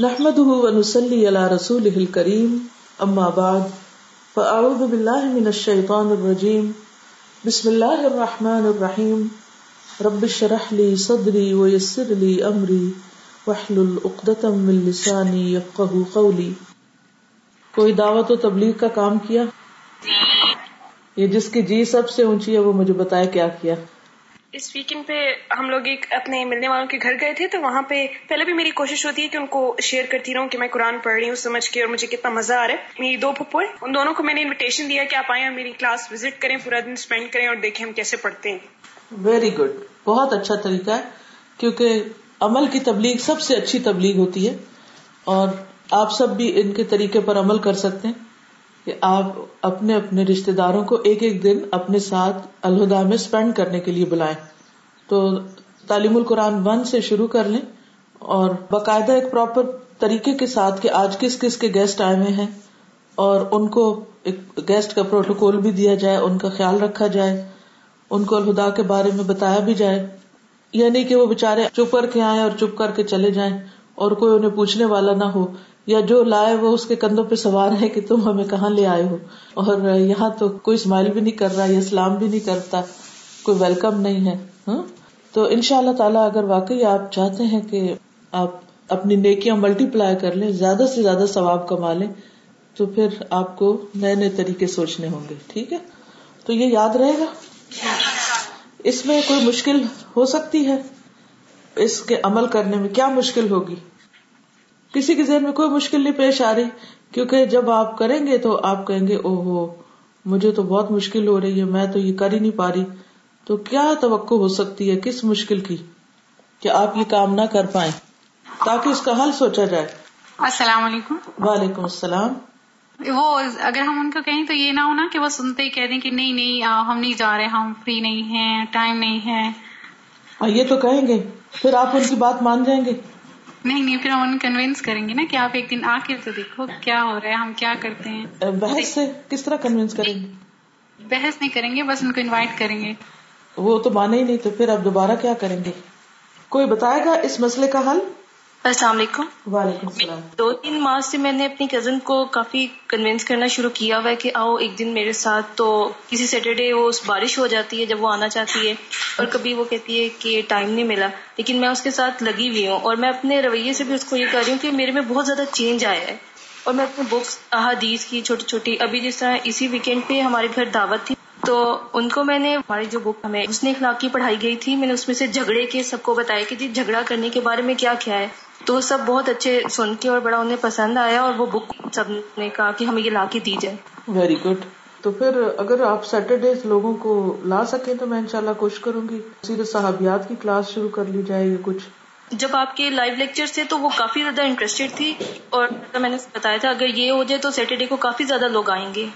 نحمده ونسلي على رسوله الكريم اما بعد فاعوذ بالله من الشيطان الرجيم. بسم الله الرحمن الرحيم. رب اشرح لي صدري ويسر لي امري واحلل عقدة من لساني يفقهوا قولي. کوئی دعوت و تبلیغ کا کام کیا؟ یہ جس کی جی سب سے اونچی ہے، وہ مجھے بتائے کیا کیا۔ اس ویکینڈ پہ ہم لوگ ایک اپنے ملنے والوں کے گھر گئے تھے، تو وہاں پہ پہلے بھی میری کوشش ہوتی ہے کہ ان کو شیئر کرتی رہوں کہ میں قرآن پڑھ رہی ہوں، سمجھ کے اور مجھے کتنا مزہ آ رہا ہے۔ میری دو پھپو ان دونوں کو میں نے انویٹیشن دیا کہ آپ آئیں اور میری کلاس وزٹ کریں، پورا دن اسپینڈ کریں اور دیکھیں ہم کیسے پڑھتے ہیں۔ ویری گڈ بہت اچھا طریقہ ہے، کیونکہ عمل کی تبلیغ سب سے اچھی تبلیغ ہوتی ہے اور آپ سب بھی ان کے طریقے پر عمل کر سکتے ہیں۔ کہ آپ اپنے اپنے رشتے داروں کو ایک ایک دن اپنے ساتھ الہدا میں اسپینڈ کرنے کے لیے بلائیں۔ تو تعلیم القرآن ون سے شروع کر لیں اور باقاعدہ ایک پراپر طریقے کے ساتھ کہ آج کس کس کے گیسٹ آئے ہوئے ہیں اور ان کو ایک گیسٹ کا پروٹوکول بھی دیا جائے، ان کا خیال رکھا جائے، ان کو الہدا کے بارے میں بتایا بھی جائے۔ یعنی کہ وہ بےچارے چپ کر کے آئے اور چپ کر کے چلے جائیں اور کوئی انہیں پوچھنے والا نہ ہو۔ یا جو لائے وہ اس کے کندھوں پہ سوار ہے کہ تم ہمیں کہاں لے آئے ہو؟ اور یہاں تو کوئی اسمائل بھی نہیں کر رہا، یا اسلام بھی نہیں کرتا، کوئی ویلکم نہیں ہے ہاں؟ تو ان شاء اللہ تعالیٰ اگر واقعی آپ چاہتے ہیں کہ آپ اپنی نیکیاں ملٹی پلائی کر لیں، زیادہ سے زیادہ ثواب کما لیں، تو پھر آپ کو نئے نئے طریقے سوچنے ہوں گے، ٹھیک ہے؟ تو یہ یاد رہے گا؟ اس میں کوئی مشکل ہو سکتی ہے؟ اس کے عمل کرنے میں کیا مشکل ہوگی؟ کسی کے ذہن میں کوئی مشکل نہیں پیش آ رہی کیونکہ جب آپ کریں گے تو آپ کہیں گے او ہو مجھے تو بہت مشکل ہو رہی ہے میں تو یہ کر ہی نہیں پا رہی۔ تو کیا توقع ہو سکتی ہے کس مشکل کی کہ آپ یہ کام نہ کر پائیں تاکہ اس کا حل سوچا جائے؟ السلام علیکم۔ وعلیکم السلام۔ وہ اگر ہم ان کو کہیں تو یہ نہ ہونا کہ وہ سنتے ہی کہہ دیں کہ نہیں نہیں ہم نہیں جا رہے ہم فری نہیں ہیں ٹائم نہیں ہے۔ یہ تو کہیں گے پھر آپ ان کی بات مان جائیں گے۔ نہیں نہیں پھر ہم ان کنوینس کریں گے نا کہ آپ ایک دن آ کے تو دیکھو کیا ہو رہا ہے ہم کیا کرتے ہیں۔ بحث سے کس طرح کنوینس کریں گے؟ بحث نہیں کریں گے بس ان کو انوائٹ کریں گے۔ وہ تو مانے ہی نہیں تو پھر اب دوبارہ کیا کریں گے؟ کوئی بتائے گا اس مسئلے کا حل؟ السلام علیکم۔ وعلیکم السلام۔ دو تین ماہ سے میں نے اپنی کزن کو کافی کنوینس کرنا شروع کیا ہوا ہے کہ آؤ ایک دن میرے ساتھ تو کسی سیٹرڈے وہ بارش ہو جاتی ہے جب وہ آنا چاہتی ہے اور کبھی وہ کہتی ہے کہ ٹائم نہیں ملا۔ لیکن میں اس کے ساتھ لگی ہوئی ہوں اور میں اپنے رویے سے بھی اس کو یہ کر رہی ہوں کہ میرے میں بہت زیادہ چینج آیا ہے اور میں اپنے بکس احادیث کی چھوٹی چھوٹی ابھی جس طرح اسی ویکینڈ پہ ہمارے گھر دعوت تھی تو ان کو میں نے ہماری جو بک ہمیں اس نے اخلاق کی پڑھائی گئی تھی میں نے اس میں سے جھگڑے کے سب کو بتایا کہ جی جھگڑا کرنے کے بارے میں کیا کیا ہے۔ تو سب بہت اچھے سن کے اور بڑا انہیں پسند آیا اور وہ بک سب نے کہا کہ ہمیں یہ لا کے دی جائے۔ ویری گڈ تو پھر اگر آپ سیٹرڈے لوگوں کو لا سکیں تو میں انشاءاللہ کوشش کروں گی سیرت صحابیات کی کلاس شروع کر لی جائے یا کچھ۔ جب آپ کے لائیو لیکچر تھے تو وہ کافی زیادہ انٹرسٹیڈ تھی اور میں نے بتایا تھا اگر یہ ہو جائے تو سیٹرڈے کو کافی زیادہ لوگ آئیں گے۔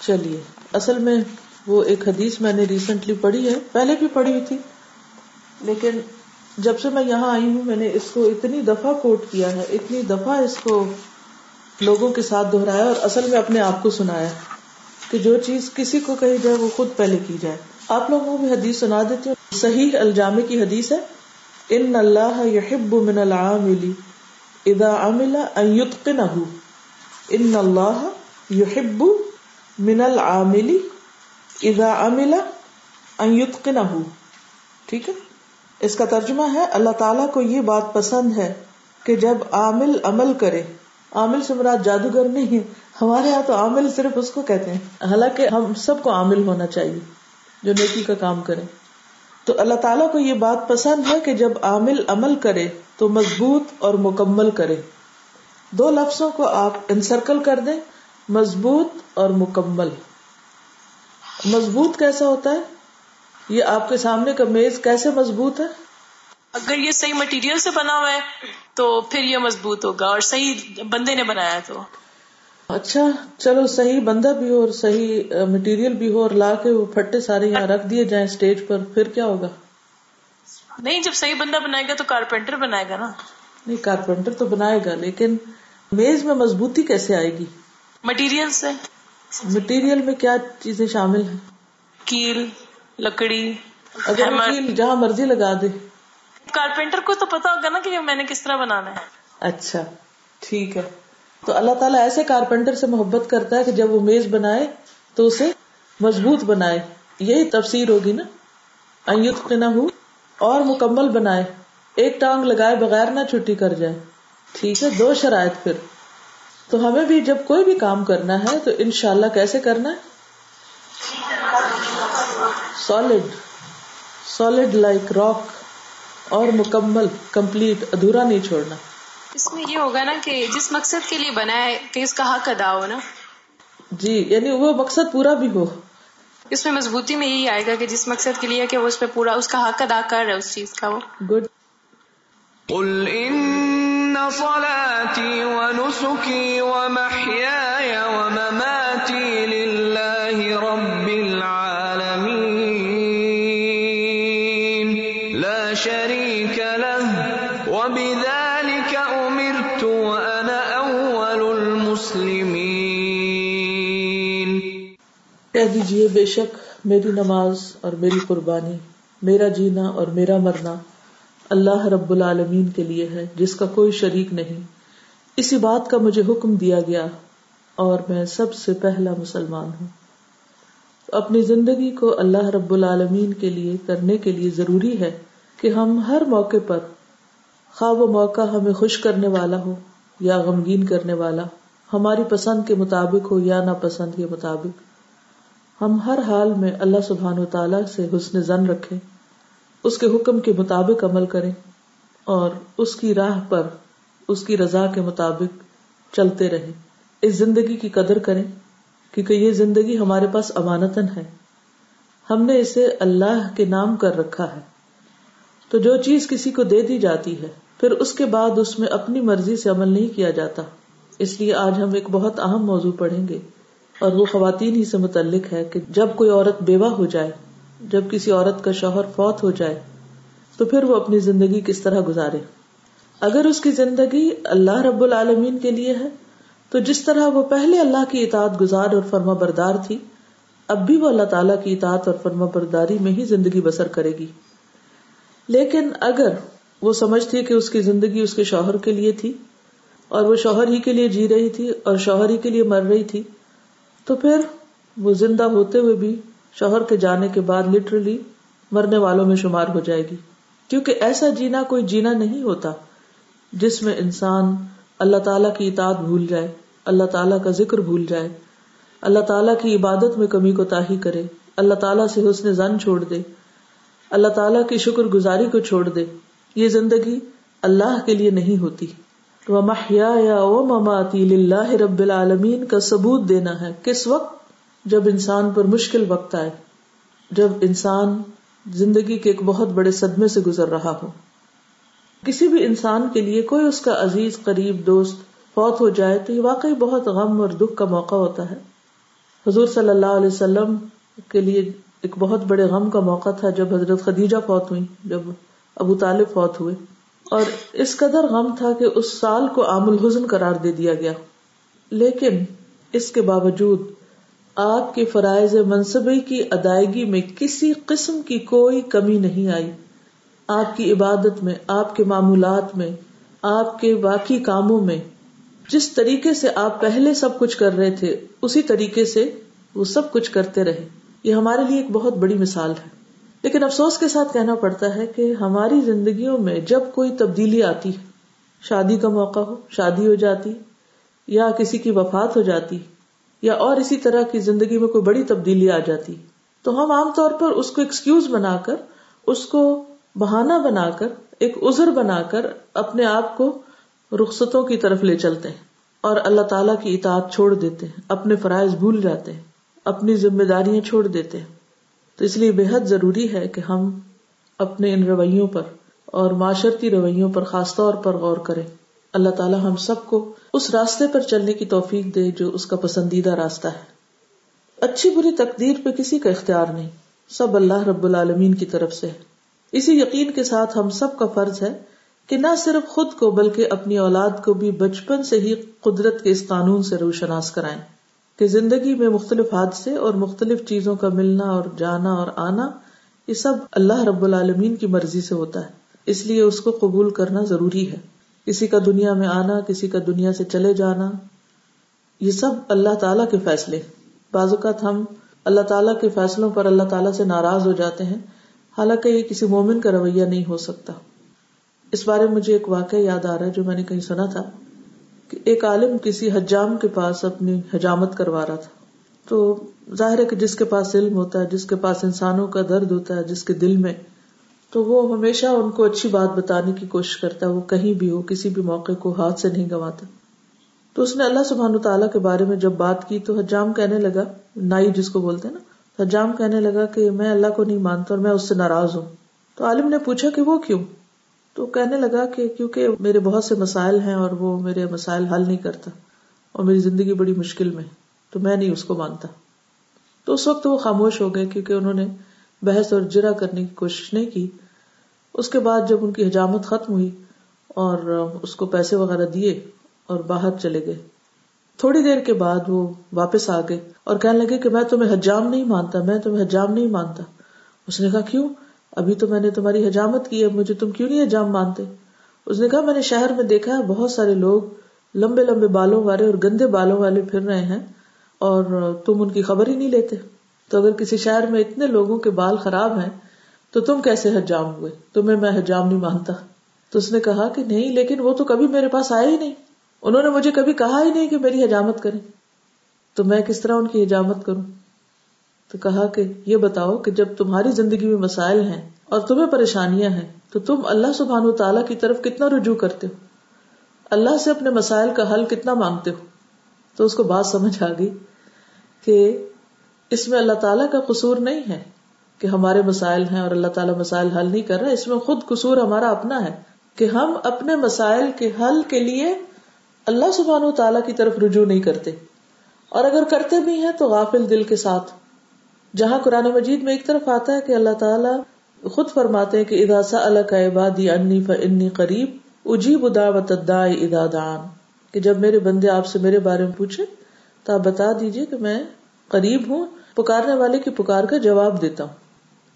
چلیے اصل میں وہ ایک حدیث میں نے ریسنٹلی پڑھی ہے۔ پہلے بھی پڑھی ہوئی تھی لیکن جب سے میں یہاں آئی ہوں، میں نے اس کو اتنی دفعہ کوٹ کیا ہے، اتنی دفعہ اس کو لوگوں کے ساتھ دہرایا اور اصل میں اپنے آپ کو سنایا کہ جو چیز کسی کو کہی جائے، وہ خود پہلے کی جائے۔ آپ لوگوں کو بھی حدیث سنا دیتی ہوں۔ صحیح الجامع کی حدیث ہے، ان اللہ یحب من العامل اذا عمل ان یتقنه ان اللہ یحب من العامل اذا عمل ان یتقنه ٹھیک ہے؟ اس کا ترجمہ ہے، اللہ تعالیٰ کو یہ بات پسند ہے کہ جب عامل عمل کرے، عامل سے مراد جادوگر نہیں ہمارے یہاں تو عامل صرف اس کو کہتے ہیں۔ حالانکہ ہم سب کو عامل ہونا چاہیے جو نیکی کا کام کرے۔ تو اللہ تعالیٰ کو یہ بات پسند ہے کہ جب عامل عمل کرے تو مضبوط اور مکمل کرے۔ دو لفظوں کو آپ انسرکل کر دیں، مضبوط اور مکمل۔ مضبوط کیسا ہوتا ہے؟ یہ آپ کے سامنے کا میز کیسے مضبوط ہے؟ اگر یہ صحیح مٹیریل سے بنا ہوا ہے تو پھر یہ مضبوط ہوگا اور صحیح بندے نے بنایا تو۔ اچھا چلو صحیح بندہ بھی ہو اور صحیح مٹیریل بھی ہو اور لا کے وہ پھٹے سارے یہاں رکھ دیے جائیں اسٹیج پر پھر کیا ہوگا؟ نہیں جب صحیح بندہ بنائے گا تو کارپینٹر بنائے گا نا۔ نہیں کارپینٹر تو بنائے گا لیکن میز میں مضبوطی کیسے آئے گی؟ مٹیریل سے۔ مٹیریل میں کیا چیزیں شامل ہیں؟ کیل۔ لکڑی اگر جہاں مرضی لگا دے۔ کارپینٹر کو تو پتا ہوگا نا کہ میں نے کس طرح بنانا ہے۔ اچھا ٹھیک ہے۔ تو اللہ تعالیٰ ایسے کارپینٹر سے محبت کرتا ہے کہ جب وہ میز بنائے تو اسے مضبوط بنائے۔ یہی تفسیر ہوگی نا۔ ایت نہ ہو اور مکمل بنائے۔ ایک ٹانگ لگائے بغیر نہ چھٹی کر جائے۔ ٹھیک ہے دو شرائط پھر۔ تو ہمیں بھی جب کوئی بھی کام کرنا ہے تو انشاءاللہ کیسے کرنا ہے؟ سالڈ سالڈ لائک راک اور مکمل کمپلیٹ ادھورا نہیں چھوڑنا۔ اس میں یہ ہوگا نا کہ جس مقصد کے لیے بنا ہے کہ اس کا حق ادا ہو نا جی یعنی وہ مقصد پورا بھی ہو۔ اس میں مضبوطی میں یہی آئے گا کہ جس مقصد کے لیے کہ وہ اس پہ پورا اس کا حق ادا کر رہا ہے اس چیز کا وہ۔ گڈ قل ان صلاتي ونسكي ومحياي دیجیے بے شک میری نماز اور میری قربانی، میرا جینا اور میرا مرنا اللہ رب العالمین کے لیے ہے، جس کا کوئی شریک نہیں۔ اسی بات کا مجھے حکم دیا گیا اور میں سب سے پہلا مسلمان ہوں۔ اپنی زندگی کو اللہ رب العالمین کے لیے کرنے کے لیے ضروری ہے کہ ہم ہر موقع پر خواب و موقع ہمیں خوش کرنے والا ہو یا غمگین کرنے والا، ہماری پسند کے مطابق ہو یا ناپسند کے مطابق۔ ہم ہر حال میں اللہ سبحان و تعالی سے حسن زن رکھیں، اس کے حکم کے مطابق عمل کریں اور اس کی راہ پر اس کی رضا کے مطابق چلتے رہیں۔ اس زندگی کی قدر کریں، کیونکہ یہ زندگی ہمارے پاس امانتن ہے۔ ہم نے اسے اللہ کے نام کر رکھا ہے۔ تو جو چیز کسی کو دے دی جاتی ہے، پھر اس کے بعد اس میں اپنی مرضی سے عمل نہیں کیا جاتا۔ اس لیے آج ہم ایک بہت اہم موضوع پڑھیں گے۔ اور وہ خواتین ہی سے متعلق ہے کہ جب کوئی عورت بیوہ ہو جائے، جب کسی عورت کا شوہر فوت ہو جائے، تو پھر وہ اپنی زندگی کس طرح گزارے؟ اگر اس کی زندگی اللہ رب العالمین کے لیے ہے، تو جس طرح وہ پہلے اللہ کی اطاعت گزار اور فرما بردار تھی، اب بھی وہ اللہ تعالیٰ کی اطاعت اور فرما برداری میں ہی زندگی بسر کرے گی۔ لیکن اگر وہ سمجھتی کہ اس کی زندگی اس کے شوہر کے لیے تھی، اور وہ شوہر ہی کے لیے جی رہی تھی اور شوہر ہی کے لیے مر رہی تھی تو پھر وہ زندہ ہوتے ہوئے بھی شوہر کے جانے کے بعد لٹرلی مرنے والوں میں شمار ہو جائے گی۔ کیونکہ ایسا جینا کوئی جینا نہیں ہوتا جس میں انسان اللہ تعالیٰ کی اطاعت بھول جائے، اللہ تعالیٰ کا ذکر بھول جائے، اللہ تعالیٰ کی عبادت میں کمی کو تاہی کرے، اللہ تعالیٰ سے حسن زن چھوڑ دے، اللہ تعالیٰ کی شکر گزاری کو چھوڑ دے۔ یہ زندگی اللہ کے لیے نہیں ہوتی۔ وہ محیا یا وہ مماتی اللہ رب العالمین کا ثبوت دینا ہے۔ کس وقت؟ جب انسان پر مشکل وقت آئے۔ جب انسان زندگی کے ایک بہت بڑے صدمے سے گزر رہا ہو۔ کسی بھی انسان کے لیے کوئی اس کا عزیز، قریب دوست فوت ہو جائے تو یہ واقعی بہت غم اور دکھ کا موقع ہوتا ہے۔ حضور صلی اللہ علیہ وسلم کے لیے ایک بہت بڑے غم کا موقع تھا جب حضرت خدیجہ فوت ہوئی جب ابو طالب فوت ہوئے۔ اور اس قدر غم تھا کہ اس سال کو عام الحزن قرار دے دیا گیا۔ لیکن اس کے باوجود آپ کے فرائض منصبی کی ادائیگی میں کسی قسم کی کوئی کمی نہیں آئی۔ آپ کی عبادت میں، آپ کے معمولات میں، آپ کے باقی کاموں میں، جس طریقے سے آپ پہلے سب کچھ کر رہے تھے، اسی طریقے سے وہ سب کچھ کرتے رہے۔ یہ ہمارے لیے ایک بہت بڑی مثال ہے۔ لیکن افسوس کے ساتھ کہنا پڑتا ہے کہ ہماری زندگیوں میں جب کوئی تبدیلی آتی ہے شادی کا موقع ہو، شادی ہو جاتی، یا کسی کی وفات ہو جاتی، یا اور اسی طرح کی زندگی میں کوئی بڑی تبدیلی آ جاتی، تو ہم عام طور پر اس کو ایکسکیوز بنا کر، اس کو بہانا بنا کر، ایک ازر بنا کر اپنے آپ کو رخصتوں کی طرف لے چلتے ہیں اور اللہ تعالیٰ کی اطاعت چھوڑ دیتے ہیں، اپنے فرائض بھول جاتے ہیں، اپنی ذمہ داریاں چھوڑ دیتے ہیں۔ تو اس لیے بے حد ضروری ہے کہ ہم اپنے ان رویوں پر اور معاشرتی رویوں پر خاص طور پر غور کریں۔ اللہ تعالیٰ ہم سب کو اس راستے پر چلنے کی توفیق دے جو اس کا پسندیدہ راستہ ہے۔ اچھی بری تقدیر پہ کسی کا اختیار نہیں۔ سب اللہ رب العالمین کی طرف سے ہے۔ اسی یقین کے ساتھ ہم سب کا فرض ہے کہ نہ صرف خود کو بلکہ اپنی اولاد کو بھی بچپن سے ہی قدرت کے اس قانون سے روشناس کرائیں۔ کہ زندگی میں مختلف حادثے اور مختلف چیزوں کا ملنا اور جانا اور آنا، یہ سب اللہ رب العالمین کی مرضی سے ہوتا ہے۔ اس لیے اس کو قبول کرنا ضروری ہے۔ کسی کا دنیا میں آنا، کسی کا دنیا سے چلے جانا، یہ سب اللہ تعالیٰ کے فیصلے بعض اوقات ہم اللہ تعالیٰ کے فیصلوں پر اللہ تعالیٰ سے ناراض ہو جاتے ہیں۔ حالانکہ یہ کسی مومن کا رویہ نہیں ہو سکتا۔ اس بارے مجھے ایک واقعہ یاد آ رہا ہے جو میں نے کہیں سنا تھا۔ ایک عالم کسی حجام کے پاس اپنی حجامت کروا رہا تھا۔ تو ظاہر ہے کہ جس کے پاس علم ہوتا ہے، جس کے پاس انسانوں کا درد ہوتا ہے، جس کے دل میں، تو وہ ہمیشہ ان کو اچھی بات بتانے کی کوشش کرتا ہے۔ وہ کہیں بھی ہو، کسی بھی موقع کو ہاتھ سے نہیں گنواتا۔ تو اس نے اللہ سبحان تعالیٰ کے بارے میں جب بات کی تو حجام کہنے لگا، نائی جس کو بولتے نا، حجام کہنے لگا کہ میں اللہ کو نہیں مانتا اور میں اس سے ناراض ہوں۔ تو عالم نے پوچھا کہ وہ کیوں؟ تو کہنے لگا کہ کیونکہ میرے بہت سے مسائل ہیں اور وہ میرے مسائل حل نہیں کرتا اور میری زندگی بڑی مشکل میں، تو میں نہیں اس کو مانتا۔ تو اس وقت وہ خاموش ہو گئے کیونکہ انہوں نے بحث اور جرا کرنے کی کوشش نہیں کی۔ اس کے بعد جب ان کی حجامت ختم ہوئی اور اس کو پیسے وغیرہ دیے اور باہر چلے گئے۔ تھوڑی دیر کے بعد وہ واپس آ گئے اور کہنے لگے کہ میں تمہیں حجام نہیں مانتا، میں تمہیں حجام نہیں مانتا۔ اس نے کہا، کیوں؟ ابھی تو میں نے تمہاری حجامت کی ہے، مجھے تم کیوں نہیں حجام مانتے؟ اس نے کہا، میں نے شہر میں دیکھا ہے، بہت سارے لوگ لمبے لمبے بالوں والے اور گندے بالوں والے پھر رہے ہیں اور تم ان کی خبر ہی نہیں لیتے۔ تو اگر کسی شہر میں اتنے لوگوں کے بال خراب ہیں، تو تم کیسے حجام ہوئے؟ تمہیں میں حجام نہیں مانتا۔ تو اس نے کہا کہ نہیں، لیکن وہ تو کبھی میرے پاس آئے ہی نہیں۔ انہوں نے مجھے کبھی کہا ہی نہیں کہ میری حجامت کرے تو میں کس طرح ان کی حجامت کروں؟ تو کہا کہ یہ بتاؤ کہ جب تمہاری زندگی میں مسائل ہیں اور تمہیں پریشانیاں ہیں، تو تم اللہ سبحان تعالیٰ کی طرف کتنا رجوع کرتے ہو؟ اللہ سے اپنے مسائل کا حل کتنا مانگتے ہو؟ تو اس کو بات سمجھ آ گئی کہ اس میں اللہ تعالیٰ کا قصور نہیں ہے کہ ہمارے مسائل ہیں اور اللہ تعالیٰ مسائل حل نہیں کر رہا اس میں خود قصور ہمارا اپنا ہے کہ ہم اپنے مسائل کے حل کے لیے اللہ سبحان و تعالیٰ کی طرف رجوع نہیں کرتے۔ اور اگر کرتے بھی ہیں تو غافل دل کے ساتھ۔ جہاں قرآن مجید میں ایک طرف آتا ہے کہ اللہ تعالیٰ خود فرماتے ہیں کہ اداسا اللہ کا عبادی انی فنی قریب، اجیب ادا و تدائے ادادان کہ جب میرے بندے آپ سے میرے بارے میں پوچھے تو آپ بتا دیجیے کہ میں قریب ہوں، پکارنے والے کی پکار کا جواب دیتا ہوں۔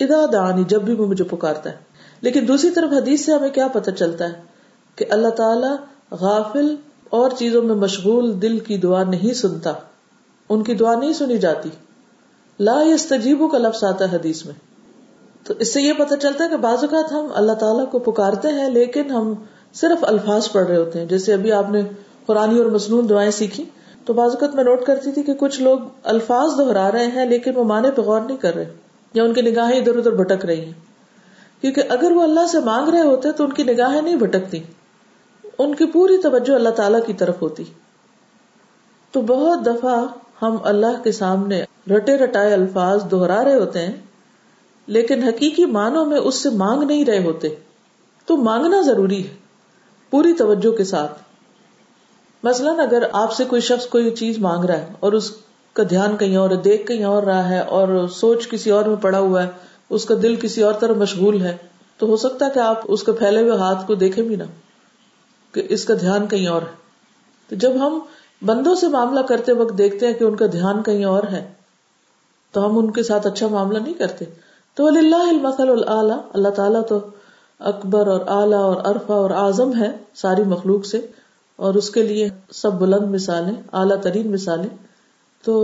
ادا دانی جب بھی وہ مجھے پکارتا ہے۔ لیکن دوسری طرف حدیث سے ہمیں کیا پتہ چلتا ہے کہ اللہ تعالی غافل اور چیزوں میں مشغول دل کی دعا نہیں سنتا۔ ان کی دعا نہیں سنی جاتی۔ لا تجیبوں کا لفظ آتا ہے حدیث میں۔ تو اس سے یہ پتہ چلتا ہے کہ بعض اوقات ہم اللہ تعالیٰ کو پکارتے ہیں لیکن ہم صرف الفاظ پڑھ رہے ہوتے ہیں۔ جیسے ابھی آپ نے قرآن اور مصنون دعائیں سیکھی۔ تو بعض اوقات میں نوٹ کرتی تھی کہ کچھ لوگ الفاظ دہرا رہے ہیں لیکن وہ معنی پہ غور نہیں کر رہے یا ان کی نگاہیں ادھر ادھر بھٹک رہی ہیں۔ کیونکہ اگر وہ اللہ سے مانگ رہے ہوتے تو ان کی نگاہیں نہیں بھٹکتی۔ ان کی پوری توجہ اللہ تعالی کی طرف ہوتی۔ تو بہت دفعہ ہم اللہ کے سامنے رٹے رٹائے الفاظ دہرا رہے ہوتے ہیں، لیکن حقیقی معنوں میں اس سے مانگ نہیں رہے ہوتے۔ تو مانگنا ضروری ہے، پوری توجہ کے ساتھ۔ مثلاً اگر آپ سے کوئی شخص کوئی چیز مانگ رہا ہے اور اس کا دھیان کہیں اور دیکھ کہیں اور رہا ہے اور سوچ کسی اور میں پڑا ہوا ہے، اس کا دل کسی اور طرف مشغول ہے، تو ہو سکتا ہے کہ آپ اس کے پھیلے ہوئے ہاتھ کو دیکھیں بھی نہ، کہ اس کا دھیان کہیں اور ہے۔ تو جب ہم بندوں سے معاملہ کرتے وقت دیکھتے ہیں کہ ان کا دھیان کہیں اور ہے تو ہم ان کے ساتھ اچھا معاملہ نہیں کرتے۔ تو اللہ المسل اللہ اللہ تعالیٰ تو اکبر اور اعلیٰ اور عرفا اور اعظم ہے ساری مخلوق سے، اور اس کے لیے سب بلند مثالیں اعلیٰ ترین مثالیں تو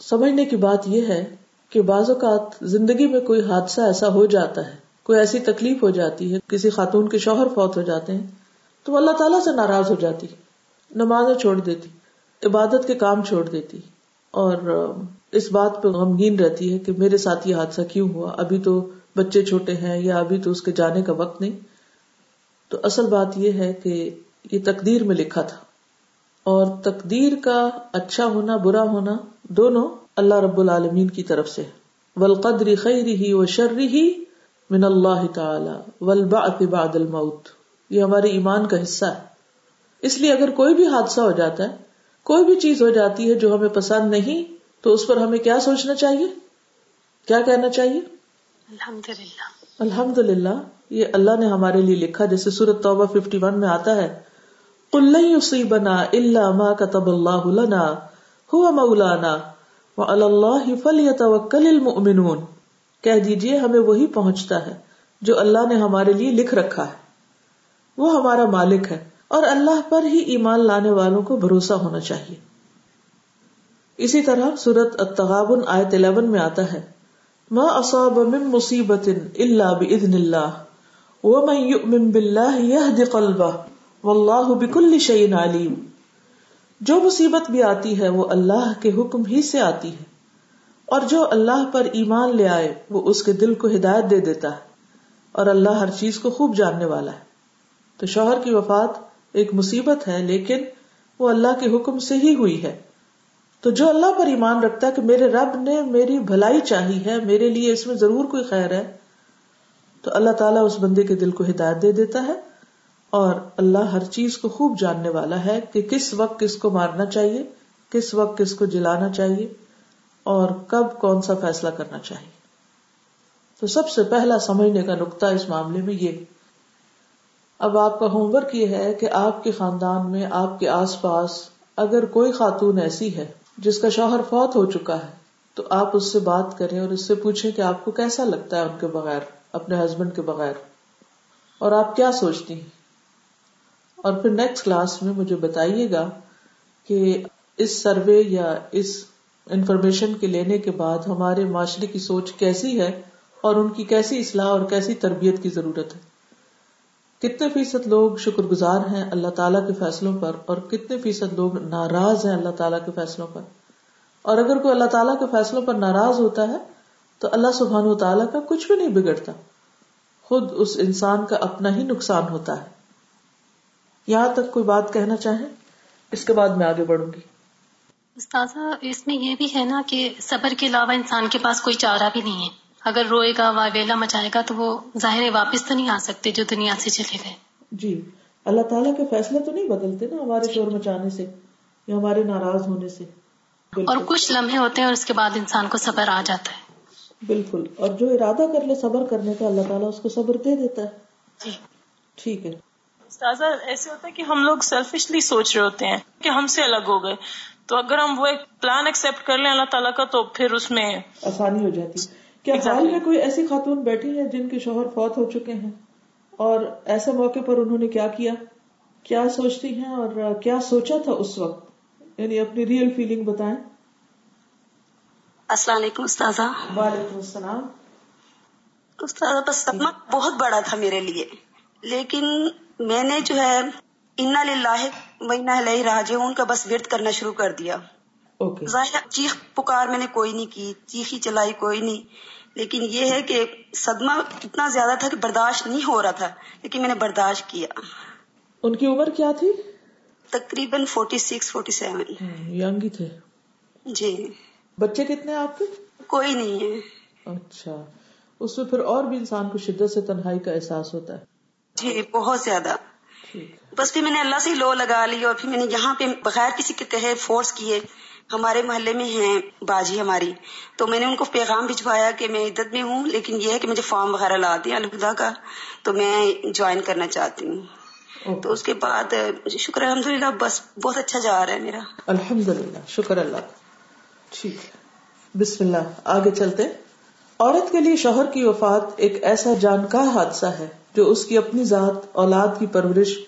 سمجھنے کی بات یہ ہے کہ بعض اوقات زندگی میں کوئی حادثہ ایسا ہو جاتا ہے، کوئی ایسی تکلیف ہو جاتی ہے، کسی خاتون کے شوہر فوت ہو جاتے ہیں، تو وہ اللہ تعالیٰ سے ناراض ہو جاتی، نمازیں چھوڑ دیتی، عبادت کے کام چھوڑ دیتی، اور اس بات پہ غمگین رہتی ہے کہ میرے ساتھ یہ حادثہ کیوں ہوا؟ ابھی تو بچے چھوٹے ہیں یا ابھی تو اس کے جانے کا وقت نہیں۔ تو اصل بات یہ ہے کہ یہ تقدیر میں لکھا تھا۔ اور تقدیر کا اچھا ہونا، برا ہونا دونوں اللہ رب العالمین کی طرف سے ولقدری خیری ہی و شرری ہی من اللہ تعالی ولبعث بعد الموت۔ یہ ہمارے ایمان کا حصہ ہے۔ اس لیے اگر کوئی بھی حادثہ ہو جاتا ہے، کوئی بھی چیز ہو جاتی ہے جو ہمیں پسند نہیں تو اس پر ہمیں کیا سوچنا چاہیے؟ کیا کہنا چاہیے؟ الحمد للہ الحمد للہ یہ اللہ نے ہمارے لیے لکھا جیسے سورت توبہ 51 میں آتا ہے۔ قل لن يصيبنا الا ما كتب الله لنا هو مولانا وعلى الله فليتوكل المؤمنون۔ کہہ دیجیے ہمیں وہی پہنچتا ہے جو اللہ نے ہمارے لیے لکھ رکھا ہے۔ وہ ہمارا مالک ہے اور اللہ پر ہی ایمان لانے والوں کو بھروسہ ہونا چاہیے۔ اسی طرح سورت التغابن آیت 11 میں آتا ہے، ما اصاب من مصیبت الا باذن اللہ، ومن يؤمن بالله يهد قلبه والله بكل شيء علیم. جو مصیبت بھی آتی ہے، وہ اللہ کے حکم ہی سے آتی ہے، اور جو اللہ پر ایمان لے آئے، وہ اس کے دل کو ہدایت دے دیتا ہے، اور اللہ ہر چیز کو خوب جاننے والا ہے۔ تو شوہر کی وفات ایک مصیبت ہے، لیکن وہ اللہ کے حکم سے ہی ہوئی ہے۔ تو جو اللہ پر ایمان رکھتا ہے کہ میرے رب نے میری بھلائی چاہی ہے، میرے لیے اس میں ضرور کوئی خیر ہے، تو اللہ تعالیٰ اس بندے کے دل کو ہدایت دے دیتا ہے اور اللہ ہر چیز کو خوب جاننے والا ہے کہ کس وقت کس کو مارنا چاہیے، کس وقت کس کو جلانا چاہیے اور کب کون سا فیصلہ کرنا چاہیے۔ تو سب سے پہلا سمجھنے کا نقطہ اس معاملے میں یہ۔ اب آپ کا ہوم ورک یہ ہے کہ آپ کے خاندان میں، آپ کے آس پاس اگر کوئی خاتون ایسی ہے جس کا شوہر فوت ہو چکا ہے، تو آپ اس سے بات کریں اور اس سے پوچھیں کہ آپ کو کیسا لگتا ہے ان کے بغیر، اپنے ہسبینڈ کے بغیر۔ اور آپ کیا سوچتی ہیں؟ اور پھر نیکسٹ کلاس میں مجھے بتائیے گا کہ اس سروے یا اس انفارمیشن کے لینے کے بعد ہمارے معاشرے کی سوچ کیسی ہے اور ان کی کیسی اصلاح اور کیسی تربیت کی ضرورت ہے۔ کتنے فیصد لوگ شکر گزار ہیں اللہ تعالیٰ کے فیصلوں پر اور کتنے فیصد لوگ ناراض ہیں اللہ تعالیٰ کے فیصلوں پر؟ اور اگر کوئی اللہ تعالیٰ کے فیصلوں پر ناراض ہوتا ہے تو اللہ سبحان و تعالیٰ کا کچھ بھی نہیں بگڑتا۔ خود اس انسان کا اپنا ہی نقصان ہوتا ہے۔ یہاں تک کوئی بات کہنا چاہیں؟ اس کے بعد میں آگے بڑھوں گی۔ استاذہ، اس میں یہ بھی ہے نا کہ صبر کے علاوہ انسان کے پاس کوئی چارہ بھی نہیں ہے۔ اگر روئے گا واویلا مچائے گا تو وہ ظاہر واپس تو نہیں آ سکتے جو دنیا سے چلے گئے۔ جی اللہ تعالیٰ کے فیصلے تو نہیں بدلتے نا ہمارے شور مچانے سے یا ہمارے ناراض ہونے سے۔ اور کچھ لمحے ہوتے ہیں اور اس کے بعد انسان کو صبر آ جاتا ہے۔ بالکل۔ اور جو ارادہ کر لے صبر کرنے کا اللہ تعالیٰ اس کو صبر دے دیتا ہے۔ جی۔ ٹھیک ہے۔ استاذہ ایسے ہوتا ہے کہ ہم لوگ سیلفشلی سوچ رہے ہوتے ہیں کہ ہم سے الگ ہو گئے۔ تو اگر ہم وہ ایک پلان ایکسپٹ کر لیں اللہ تعالیٰ کا تو پھر اس میں آسانی ہو جاتی۔ کیا حال میں کوئی ایسی خاتون بیٹھی ہے جن کے شوہر فوت ہو چکے ہیں؟ اور ایسے موقع پر انہوں نے کیا کیا؟ کیا سوچتی ہیں اور کیا سوچا تھا اس وقت؟ یعنی اپنی ریئل فیلنگ بتائیں۔ السلام علیکم استاذہ۔ وعلیکم السلام۔ استاذہ بس صدمہ بہت بڑا تھا میرے لیے۔ لیکن میں نے جو ہے انا لاہ مہینہ راجے ان کا بس ورد کرنا شروع کر دیا۔ ظاہر چیخ پکار میں نے کوئی نہیں کی چیخی چلائی کوئی نہیں۔ لیکن یہ ہے کہ صدمہ اتنا زیادہ تھا کہ برداشت نہیں ہو رہا تھا لیکن میں نے برداشت کیا۔ ان کی عمر کیا تھی؟ تقریباً فورٹی سکس فورٹی سیون یگ تھے۔ جی۔ بچے کتنے آپ کے؟ کوئی نہیں ہے۔ اچھا۔ اس میں پھر اور بھی انسان کو شدت سے تنہائی کا احساس ہوتا ہے۔ جی بہت زیادہ۔ بس پھر میں نے اللہ سے لو لگا لی اور پھر میں نے یہاں پہ بغیر کسی کے کہے فورس کیے۔ ہمارے محلے میں ہیں باجی ہماری۔ تو میں نے ان کو پیغام بھجوایا کہ میں عدت میں ہوں لیکن یہ ہے کہ مجھے فارم وغیرہ لا دیا الخدا کا تو میں جوائن کرنا چاہتی ہوں۔ تو اس کے بعد شکر الحمد للہ بس بہت اچھا جا رہا ہے میرا۔ الحمد للہ شکر اللہ۔ ٹھیک بسم اللہ آگے چلتے۔ عورت کے لیے شوہر کی وفات ایک ایسا جانکار حادثہ ہے جو اس کی اپنی ذات اولاد کی پرورش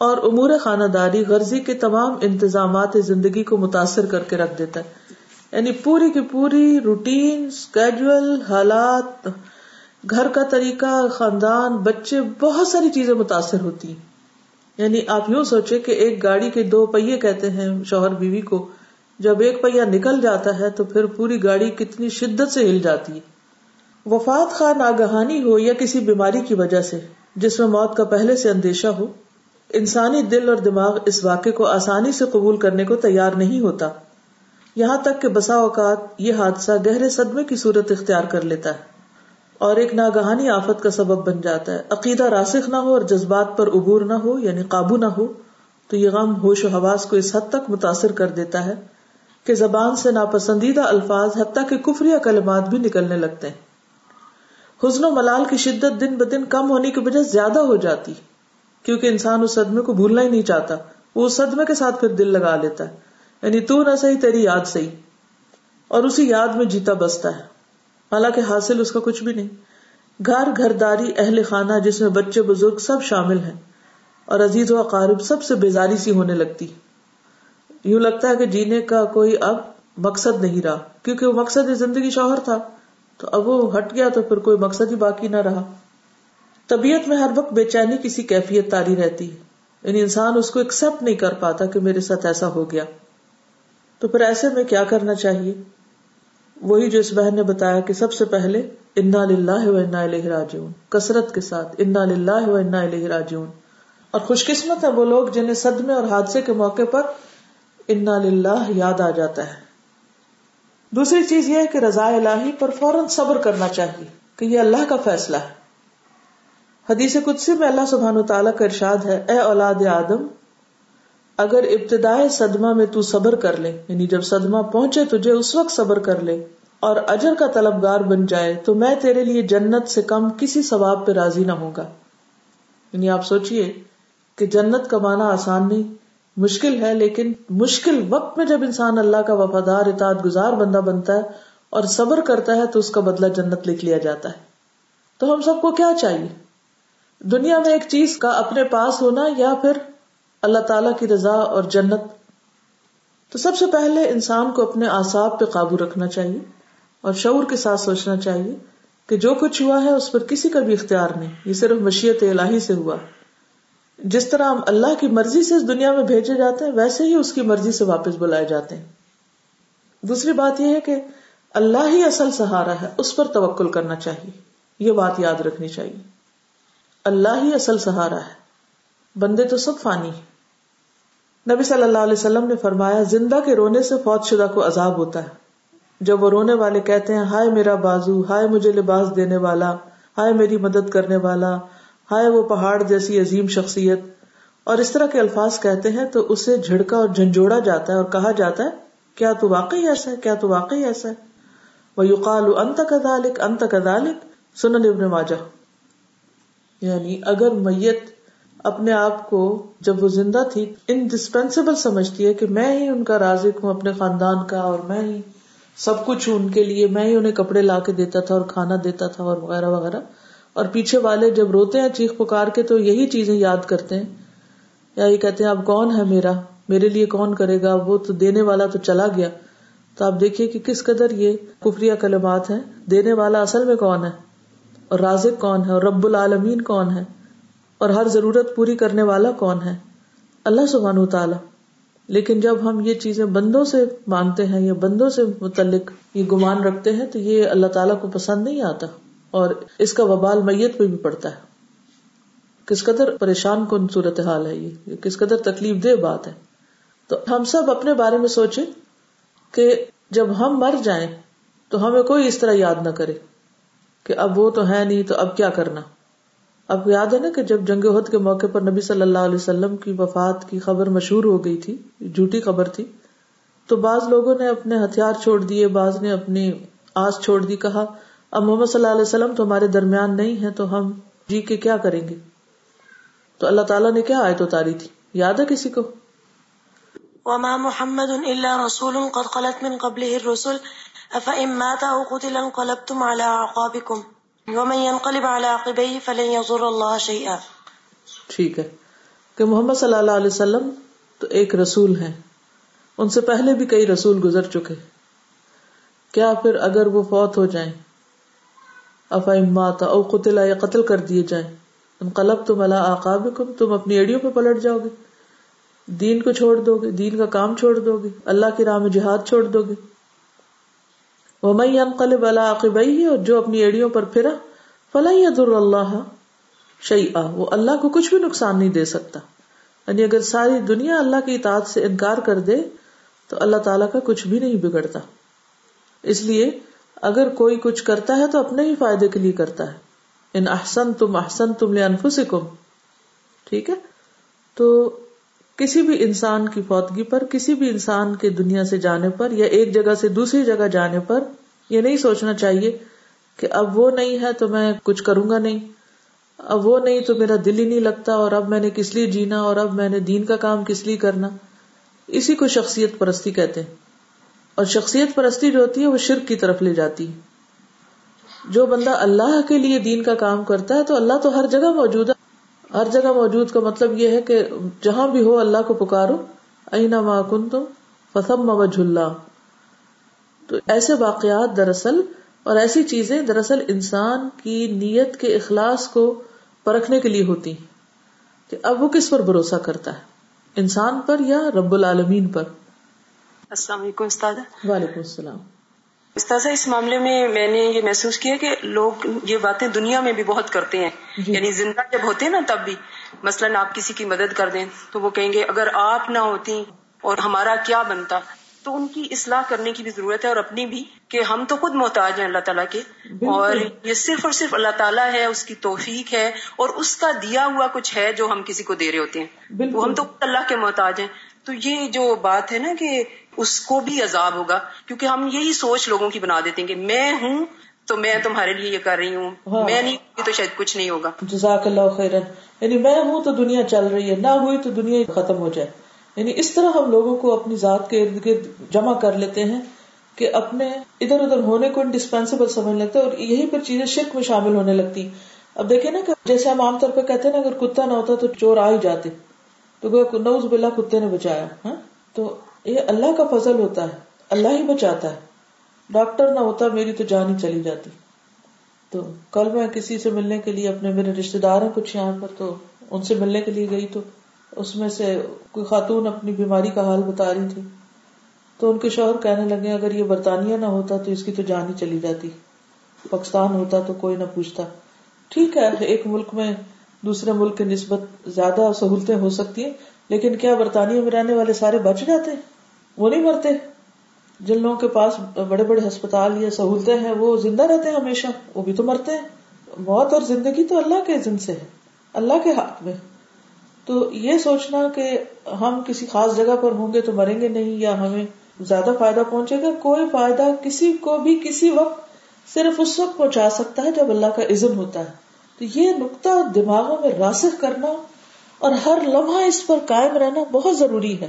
اور امور خانہ داری غرضی کے تمام انتظامات زندگی کو متاثر کر کے رکھ دیتا ہے۔ یعنی پوری کی پوری روٹین اسکیڈول حالات، گھر کا طریقہ، خاندان، بچے، بہت ساری چیزیں متاثر ہوتی ہیں۔ یعنی آپ یوں سوچے کہ ایک گاڑی کے دو پہیے کہتے ہیں شوہر بیوی کو، جب ایک پہیا نکل جاتا ہے تو پھر پوری گاڑی کتنی شدت سے ہل جاتی ہے۔ وفات خان ناگہانی ہو یا کسی بیماری کی وجہ سے، جس میں موت کا پہلے سے اندیشہ ہو انسانی دل اور دماغ اس واقعے کو آسانی سے قبول کرنے کو تیار نہیں ہوتا۔ یہاں تک کہ بسا اوقات یہ حادثہ گہرے صدمے کی صورت اختیار کر لیتا ہے اور ایک ناگہانی آفت کا سبب بن جاتا ہے۔ عقیدہ راسخ نہ ہو اور جذبات پر عبور نہ ہو یعنی قابو نہ ہو، تو یہ غم ہوش و حواس کو اس حد تک متاثر کر دیتا ہے کہ زبان سے ناپسندیدہ الفاظ حتیٰ کہ کفری کلمات بھی نکلنے لگتے ہیں۔ حزن و ملال کی شدت دن بدن کم ہونے کی وجہ زیادہ ہو جاتی۔ کیونکہ انسان اس صدمے کو بھولنا ہی نہیں چاہتا۔ وہ اس صدمے کے ساتھ پھر دل لگا لیتا ہے۔ یعنی تو نہ صحیح، تیری یاد صحیح۔ اور اسی یاد میں جیتا بستا ہے۔ حالانکہ حاصل اس کا کچھ بھی نہیں۔ گھر گھر داری اہل خانہ، جس میں بچے، بزرگ سب شامل ہیں۔ اور عزیز و اقارب سب سے بیزاری سی ہونے لگتی۔ یوں لگتا ہے کہ جینے کا کوئی اب مقصد نہیں رہا۔ کیونکہ وہ مقصد زندگی شوہر تھا۔ تو اب وہ ہٹ گیا تو پھر کوئی مقصد ہی باقی نہ رہا۔ طبیعت میں ہر وقت بے چینی کسی کیفیت تاری رہتی۔ ہے یعنی انسان اس کو ایکسپٹ نہیں کر پاتا کہ میرے ساتھ ایسا ہو گیا۔ تو پھر ایسے میں کیا کرنا چاہیے؟ وہی جو اس بہن نے بتایا کہ سب سے پہلے انا لاہ و انا راجعون۔ کثرت کے ساتھ انا لاہ و انا الہ راجعون۔ اور خوش قسمت ہے وہ لوگ جنہیں صدمے اور حادثے کے موقع پر انا للہ یاد آ جاتا ہے۔ دوسری چیز یہ ہے کہ رضا الہی پر فوراً صبر کرنا چاہیے کہ یہ اللہ کا فیصلہ ہے۔ حدیث قدسی میں اللہ سبحان و تعالیٰ کا ارشاد ہے، اے اولاد آدم، اگر ابتدائے صدمہ میں تو صبر کر لے یعنی جب صدمہ پہنچے تجھے اس وقت صبر کر لے، اور اجر کا طلبگار بن جائے تو میں تیرے لیے جنت سے کم کسی ثواب پہ راضی نہ ہوگا یعنی آپ سوچئے کہ جنت کمانا آسان نہیں، مشکل ہے، لیکن مشکل وقت میں جب انسان اللہ کا وفادار، اطاعت گزار بندہ بنتا ہے اور صبر کرتا ہے تو اس کا بدلہ جنت لکھ لیا جاتا ہے۔ تو ہم سب کو کیا چاہیے؟ دنیا میں ایک چیز کا اپنے پاس ہونا یا پھر اللہ تعالی کی رضا اور جنت، تو سب سے پہلے انسان کو اپنے آساب پہ قابو رکھنا چاہیے اور شعور کے ساتھ سوچنا چاہیے کہ جو کچھ ہوا ہے اس پر کسی کا بھی اختیار نہیں، یہ صرف مشیت الہی سے ہوا۔ جس طرح ہم اللہ کی مرضی سے اس دنیا میں بھیجے جاتے ہیں، ویسے ہی اس کی مرضی سے واپس بلائے جاتے ہیں۔ دوسری بات یہ ہے کہ اللہ ہی اصل سہارا ہے، اس پر توکل کرنا چاہیے، یہ بات یاد رکھنی چاہیے۔ اللہ ہی اصل سہارا ہے۔ بندے تو سب فانی نبی صلی اللہ علیہ وسلم نے فرمایا، زندہ کے رونے سے فوت شدہ کو عذاب ہوتا ہے۔ جب وہ رونے والے کہتے ہیں، ہائے میرا بازو، ہائے مجھے لباس دینے والا، ہائے میری مدد کرنے والا، ہائے وہ پہاڑ جیسی عظیم شخصیت۔ اور اس طرح کے الفاظ کہتے ہیں تو اسے جھڑکا اور جھنجھوڑا جاتا ہے اور کہا جاتا ہے، کیا تو واقعی ایسا ہے؟ کیا تو واقعی ایسا ہے؟ وہ یوقال انت کدالک انت کدالک سنن ابن ماجہ یعنی اگر میت اپنے آپ کو جب وہ زندہ تھی انڈسپینسیبل سمجھتی ہے کہ میں ہی ان کا رازق ہوں، اپنے خاندان کا، اور میں ہی سب کچھ ہوں ان کے لیے، میں ہی انہیں کپڑے لا کے دیتا تھا اور کھانا دیتا تھا اور وغیرہ وغیرہ۔ اور پیچھے والے جب روتے ہیں چیخ پکار کے تو یہی چیزیں یاد کرتے ہیں۔ یا یہ کہتے ہیں، اب کون ہے میرا؟ میرے لیے کون کرے گا؟ وہ تو دینے والا تو چلا گیا۔ تو آپ دیکھیے کہ کس قدر یہ کفری کلمات ہیں۔ دینے والا اصل میں کون ہے؟ اور رازق کون ہے اور رب العالمین کون ہے اور ہر ضرورت پوری کرنے والا کون ہے؟ اللہ سبحان تعالی لیکن جب ہم یہ چیزیں بندوں سے مانگتے ہیں یا بندوں سے متعلق یہ گمان رکھتے ہیں تو یہ اللہ تعالیٰ کو پسند نہیں آتا اور اس کا وبال میت پہ بھی پڑتا ہے۔ کس قدر پریشان کن صورت حال ہے یہ کس قدر تکلیف دہ بات ہے۔ تو ہم سب اپنے بارے میں سوچیں کہ جب ہم مر جائیں تو ہمیں کوئی اس طرح یاد نہ کرے۔ کہ اب وہ تو ہے نہیں تو اب کیا کرنا؟ اب یاد ہے نا کہ جب جنگ عہد کے موقع پر نبی صلی اللہ علیہ وسلم کی وفات کی خبر مشہور ہو گئی تھی، جھوٹی خبر تھی، تو بعض لوگوں نے اپنے ہتھیار چھوڑ دیے، بعض نے اپنی آس چھوڑ دی، کہا، اب محمد صلی اللہ علیہ وسلم تو ہمارے درمیان نہیں ہے تو ہم جی کے کیا کریں گے؟ تو اللہ تعالیٰ نے کیا آیت اتاری تھی؟ یاد ہے کسی کو؟ وما محمد الا رسول قد خلت من قبله الرسل افئن مات او قتل انقلبتم على اعقابكم ومن ينقلب على عقبيه فلن يضر الله شيئا. ٹھیک ہے. کہ محمد صلی اللہ علیہ وسلم تو ایک رسول ہیں. ان سے پہلے بھی کئی رسول گزر چکے. کیا پھر اگر وہ فوت ہو جائیں؟ افائم ماتا او قتلا یا قتل کر دیے جائیں؟ انقلب تم اللہ آقاب تم اپنی ایڑیوں پہ پلٹ جاؤ گے. دین کو چھوڑ دو گے، دین کا کام چھوڑ دو گے، اللہ کی راہ میں جہاد چھوڑ دو گے. وہ میں انقلب اللہ عقبئی اور جو اپنی ایڑیوں پر پھرا فلاح در اللہ شعی وہ اللہ کو کچھ بھی نقصان نہیں دے سکتا۔ یعنی اگر ساری دنیا اللہ کی اطاعت سے انکار کر دے، تو اللہ تعالیٰ کا کچھ بھی نہیں بگڑتا۔ اس لیے اگر کوئی کچھ کرتا ہے تو اپنے ہی فائدے کے لیے کرتا ہے۔ ان احسن تم احسن تم لے انفسکم ٹھیک ہے؟ تو کسی بھی انسان کی فوتگی پر، کسی بھی انسان کے دنیا سے جانے پر یا ایک جگہ سے دوسری جگہ جانے پر یہ نہیں سوچنا چاہیے کہ اب وہ نہیں ہے تو میں کچھ کروں گا نہیں۔ اب وہ نہیں تو میرا دل ہی نہیں لگتا اور اب میں نے کس لیے جینا اور اب میں نے دین کا کام کس لیے کرنا۔ اسی کو شخصیت پرستی کہتے ہیں۔ اور شخصیت پرستی جو ہوتی ہے وہ شرک کی طرف لے جاتی ہے۔ جو بندہ اللہ کے لیے دین کا کام کرتا ہے تو اللہ تو ہر جگہ موجود ہے۔ ہر جگہ موجود کا مطلب یہ ہے کہ جہاں بھی ہو اللہ کو پکارو اینا ما کن تم فسم اللہ۔ تو ایسے واقعات دراصل اور ایسی چیزیں دراصل انسان کی نیت کے اخلاص کو پرکھنے کے لیے ہوتی ہیں کہ اب وہ کس پر بھروسہ کرتا ہے؟ انسان پر یا رب العالمین پر؟ السلام علیکم استاد۔ وعلیکم السلام۔ استاذہ اس معاملے میں میں نے یہ محسوس کیا کہ لوگ یہ باتیں دنیا میں بھی بہت کرتے ہیں۔ جی۔ یعنی زندہ جب ہوتے ہیں نا تب بھی مثلاً آپ کسی کی مدد کر دیں تو وہ کہیں گے اگر آپ نہ ہوتی اور ہمارا کیا بنتا؟ تو ان کی اصلاح کرنے کی بھی ضرورت ہے اور اپنی بھی کہ ہم تو خود محتاج ہیں اللہ تعالیٰ کے۔ اور یہ صرف اور صرف اللہ تعالیٰ ہے اس کی توفیق ہے اور اس کا دیا ہوا کچھ ہے جو ہم کسی کو دے رہے ہوتے ہیں۔ وہ ہم تو اللہ کے محتاج ہیں۔ تو یہ جو بات ہے نا کہ اس کو بھی عذاب ہوگا کیونکہ ہم یہی سوچ لوگوں کی بنا دیتے ہیں کہ میں ہوں تو میں تمہارے لیے یہ کر رہی ہوں ہاں۔ میں نہیں ہوئی تو شاید کچھ نہیں ہوگا۔ جزاک اللہ خیرن۔ یعنی میں ہوں تو دنیا چل رہی ہے نہ ہوئی تو دنیا ختم ہو جائے۔ یعنی اس طرح ہم لوگوں کو اپنی ذات کے ارد گرد جمع کر لیتے ہیں کہ اپنے ادھر ادھر ہونے کو انڈسپینسیبل سمجھ لیتے اور یہی پر چیزیں شرک میں شامل ہونے لگتی۔ اب دیکھیں نا کہ جیسے ہم عام طور پہ کہتے ہیں نا اگر کتا نہ ہوتا تو چور آ ہی جاتے۔ تو نوز بلا کتے نے بچایا ہاں؟ تو یہ اللہ کا فضل ہوتا ہے، اللہ ہی بچاتا ہے۔ ڈاکٹر نہ ہوتا، میری تو جان ہی چلی جاتی۔ تو کل میں کسی سے ملنے کے لیے اپنے میرے رشتے دار ہیں کچھ یہاں پر، تو ان سے ملنے کے لیے گئی تو اس میں سے کوئی خاتون اپنی بیماری کا حال بتا رہی تھی۔ تو ان کے شوہر کہنے لگے، اگر یہ برطانیہ نہ ہوتا تو اس کی تو جان ہی چلی جاتی۔ پاکستان ہوتا تو کوئی نہ پوچھتا۔ ٹھیک ہے، ایک ملک میں دوسرے ملک کی نسبت زیادہ سہولتیں ہو سکتی ہیں، لیکن کیا برطانیہ میں رہنے والے سارے بچ جاتے؟ وہ نہیں مرتے۔ جن لوگوں کے پاس بڑے بڑے ہسپتال یا سہولتیں ہیں، وہ زندہ رہتے ہیں ہمیشہ۔ وہ بھی تو مرتے ہیں۔ موت اور زندگی تو اللہ کے زن سے ہے۔ اللہ کے ہاتھ میں۔ تو یہ سوچنا کہ ہم کسی خاص جگہ پر ہوں گے تو مریں گے نہیں، یا ہمیں زیادہ فائدہ پہنچے گا، کوئی فائدہ کسی کو بھی کسی وقت صرف اس وقت پہنچا سکتا ہے جب اللہ کا عزم ہوتا ہے۔ تو یہ نقطہ دماغوں میں راسخ کرنا اور ہر لمحہ اس پر قائم رہنا بہت ضروری ہے۔